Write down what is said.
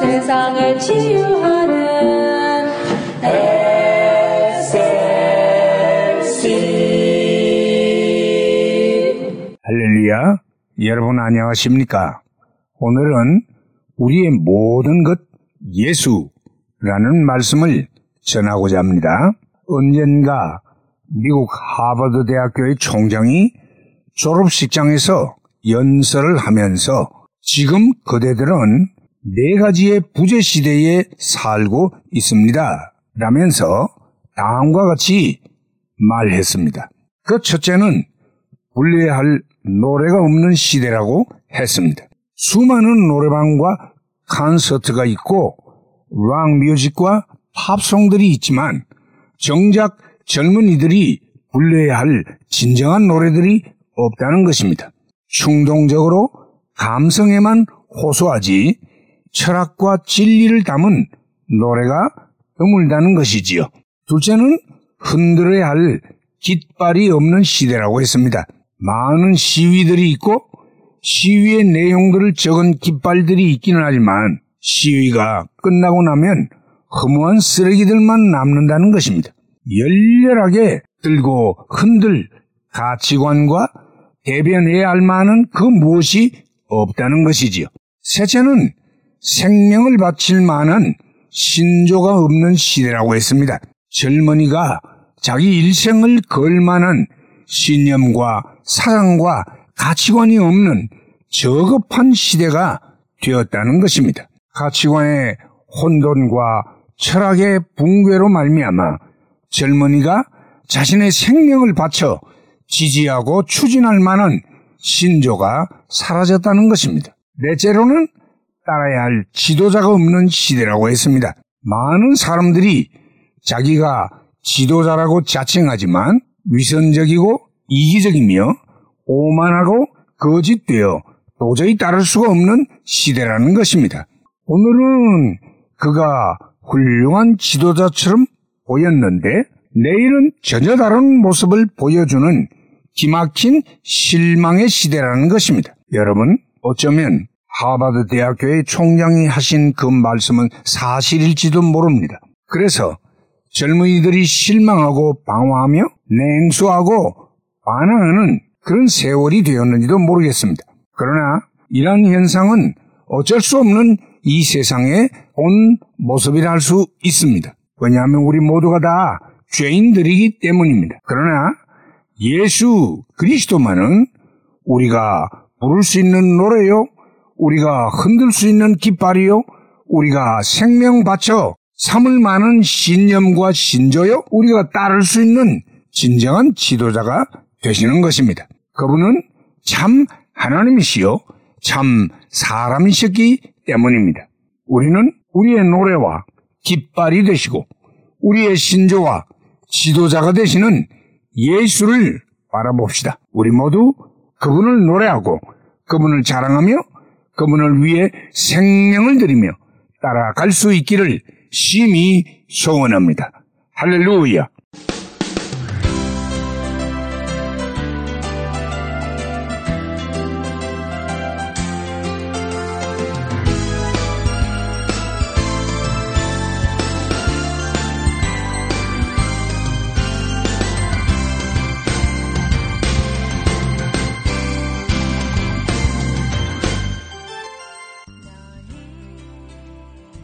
세상을 치유하는 SLC 할렐루야. 여러분 안녕하십니까? 오늘은 우리의 모든 것 예수라는 말씀을 전하고자 합니다. 언젠가 미국 하버드 대학교의 총장이 졸업식장에서 연설을 하면서 지금 그대들은 네 가지의 부재 시대에 살고 있습니다. 라면서 다음과 같이 말했습니다. 그 첫째는 불려야 할 노래가 없는 시대라고 했습니다. 수많은 노래방과 콘서트가 있고 락 뮤직과 팝송들이 있지만 정작 젊은이들이 불러야 할 진정한 노래들이 없다는 것입니다. 충동적으로 감성에만 호소하지 철학과 진리를 담은 노래가 드물다는 것이지요. 둘째는 흔들어야 할 깃발이 없는 시대라고 했습니다. 많은 시위들이 있고 시위의 내용들을 적은 깃발들이 있기는 하지만 시위가 끝나고 나면 허무한 쓰레기들만 남는다는 것입니다. 열렬하게 들고 흔들 가치관과 대변해야 할 만한 그 무엇이 없다는 것이지요. 셋째는 생명을 바칠 만한 신조가 없는 시대라고 했습니다. 젊은이가 자기 일생을 걸 만한 신념과 사랑과 가치관이 없는 저급한 시대가 되었다는 것입니다. 가치관의 혼돈과 철학의 붕괴로 말미암아 젊은이가 자신의 생명을 바쳐 지지하고 추진할 만한 신조가 사라졌다는 것입니다. 넷째로는 따라야 할 지도자가 없는 시대라고 했습니다. 많은 사람들이 자기가 지도자라고 자칭하지만 위선적이고 이기적이며 오만하고 거짓되어 도저히 따를 수가 없는 시대라는 것입니다. 오늘은 그가 훌륭한 지도자처럼 보였는데 내일은 전혀 다른 모습을 보여주는 기막힌 실망의 시대라는 것입니다. 여러분, 어쩌면 하버드 대학교의 총장이 하신 그 말씀은 사실일지도 모릅니다. 그래서 젊은이들이 실망하고 방황하며 냉소하고 반항하는 그런 세월이 되었는지도 모르겠습니다. 그러나 이러한 현상은 어쩔 수 없는 이 세상의 온 모습이라 할 수 있습니다. 왜냐하면 우리 모두가 다 죄인들이기 때문입니다. 그러나 예수 그리스도만은 우리가 부를 수 있는 노래요, 우리가 흔들 수 있는 깃발이요, 우리가 생명 바쳐 삼을 많은 신념과 신조요, 우리가 따를 수 있는 진정한 지도자가 되시는 것입니다. 그분은 참 하나님이시요, 참 사람이셨기 때문입니다. 우리는 우리의 노래와 깃발이 되시고, 우리의 신조와 지도자가 되시는 예수를 바라봅시다. 우리 모두 그분을 노래하고 그분을 자랑하며 그분을 위해 생명을 드리며 따라갈 수 있기를 심히 소원합니다. 할렐루야.